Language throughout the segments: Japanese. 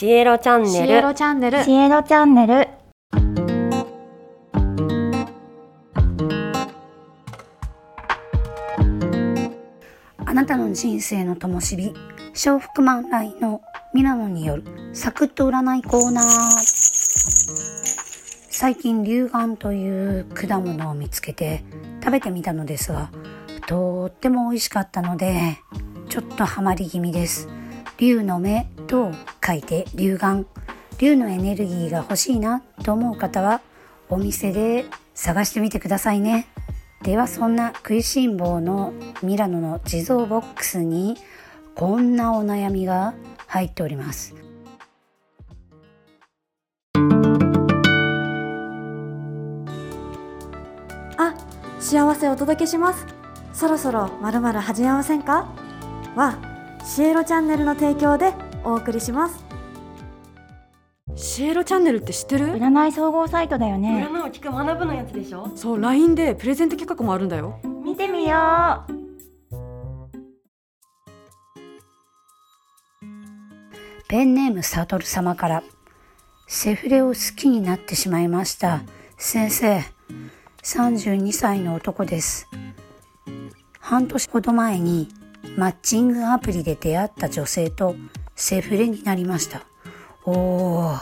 シエロチャンシネルエロチャンネルシエロチャンネルあなたの人生の灯火、笑福満来のミラノによるサクッと占いコーナー。最近、龍眼という果物を見つけて食べてみたのですが、とっても美味しかったので、ちょっとハマり気味です。龍の目と書いて龍眼。龍のエネルギーが欲しいなと思う方は、お店で探してみてくださいね。ではそんな食いしん坊のミラノの地蔵ボックスにこんなお悩みが入っておりますあ幸せお届けしますそろそろまるまる始めませんか？はシエロチャンネルの提供でお送りします。シエロチャンネルって知ってる？占い総合サイトだよね。占いを聞く学ぶのやつでしょ？そう LINE でプレゼント企画もあるんだよ。見てみよう。ペンネームサトル様からセフレを好きになってしまいました先生。32歳の男です。半年ほど前にマッチングアプリで出会った女性とセフレになりました。おー。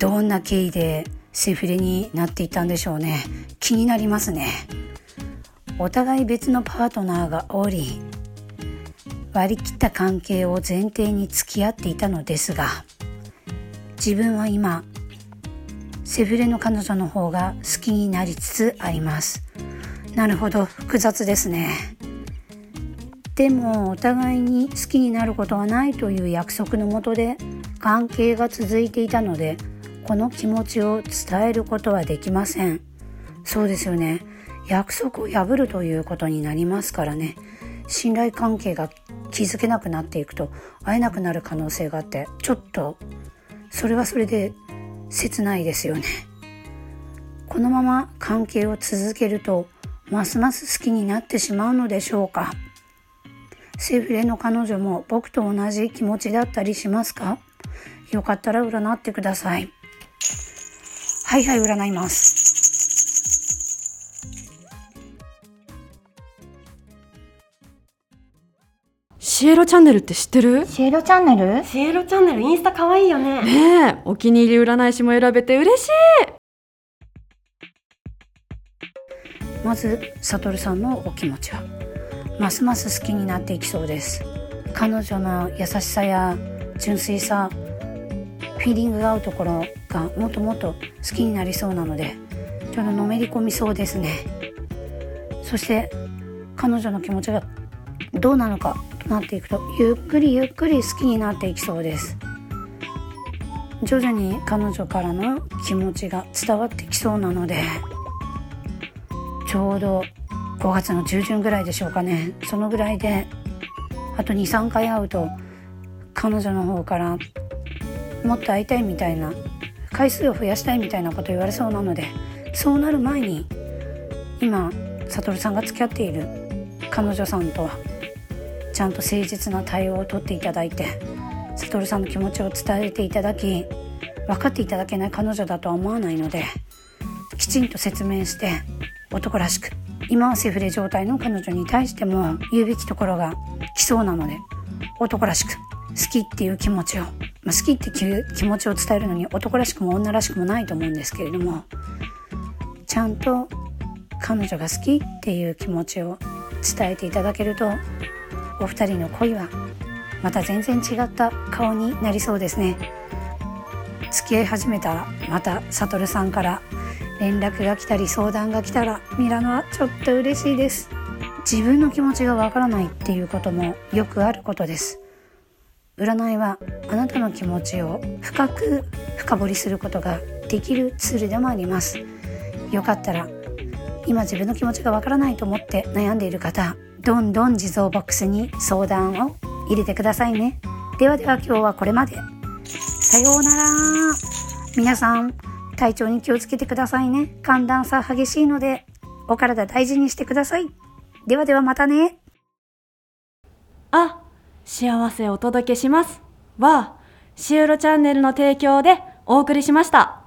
どんな経緯でセフレになっていたんでしょうね。気になりますね。お互い別のパートナーがおり割り切った関係を前提に付き合っていたのですが自分は今セフレの彼女の方が好きになりつつあります。なるほど複雑ですね。でもお互いに好きになることはないという約束のもとで関係が続いていたのでこの気持ちを伝えることはできません。そうですよね。約束を破るということになりますからね。信頼関係が築けなくなっていくと会えなくなる可能性があってちょっとそれはそれで切ないですよね。このまま関係を続けるとますます好きになってしまうのでしょうか。セフレの彼女も僕と同じ気持ちだったりしますか？よかったら占ってください。はいはい占います。シエロチャンネルって知ってる？シエロチャンネル？シエロチャンネルインスタ可愛いよね。ねえお気に入り占い師も選べて嬉しい。まずサトルさんのお気持ちは？ますます好きになっていきそうです。彼女の優しさや純粋さフィーリングが合うところがもっともっと好きになりそうなのでちょっとのめり込みそうですね。そして彼女の気持ちがどうなのかとなっていくとゆっくりゆっくり好きになっていきそうです。徐々に彼女からの気持ちが伝わってきそうなのでちょうど5月の中旬ぐらいでしょうかね。そのぐらいであと23回会うと彼女の方からもっと会いたいみたいな回数を増やしたいみたいなこと言われそうなのでそうなる前に今悟さんが付き合っている彼女さんとちゃんと誠実な対応をとっていただいて悟さんの気持ちを伝えていただき分かっていただけない彼女だとは思わないのできちんと説明して男らしく今はセフレ状態の彼女に対しても言うべきところが来そうなので男らしく好きっていう気持ちを、まあ、好きっていう気持ちを伝えるのに男らしくも女らしくもないと思うんですけれどもちゃんと彼女が好きっていう気持ちを伝えていただけるとお二人の恋はまた全然違った顔になりそうですね。付き合い始めたらまた悟さんから連絡が来たり相談が来たらミラノはちょっと嬉しいです。自分の気持ちがわからないっていうこともよくあることです。占いはあなたの気持ちを深く深掘りすることができるツールでもあります。よかったら今自分の気持ちがわからないと思って悩んでいる方どんどん地蔵ボックスに相談を入れてくださいね。ではでは今日はこれまで。さようなら。皆さん体調に気をつけてくださいね。寒暖差激しいのでお体大事にしてください。ではではまたね。あ幸せお届けします。はシウロチャンネルの提供でお送りしました。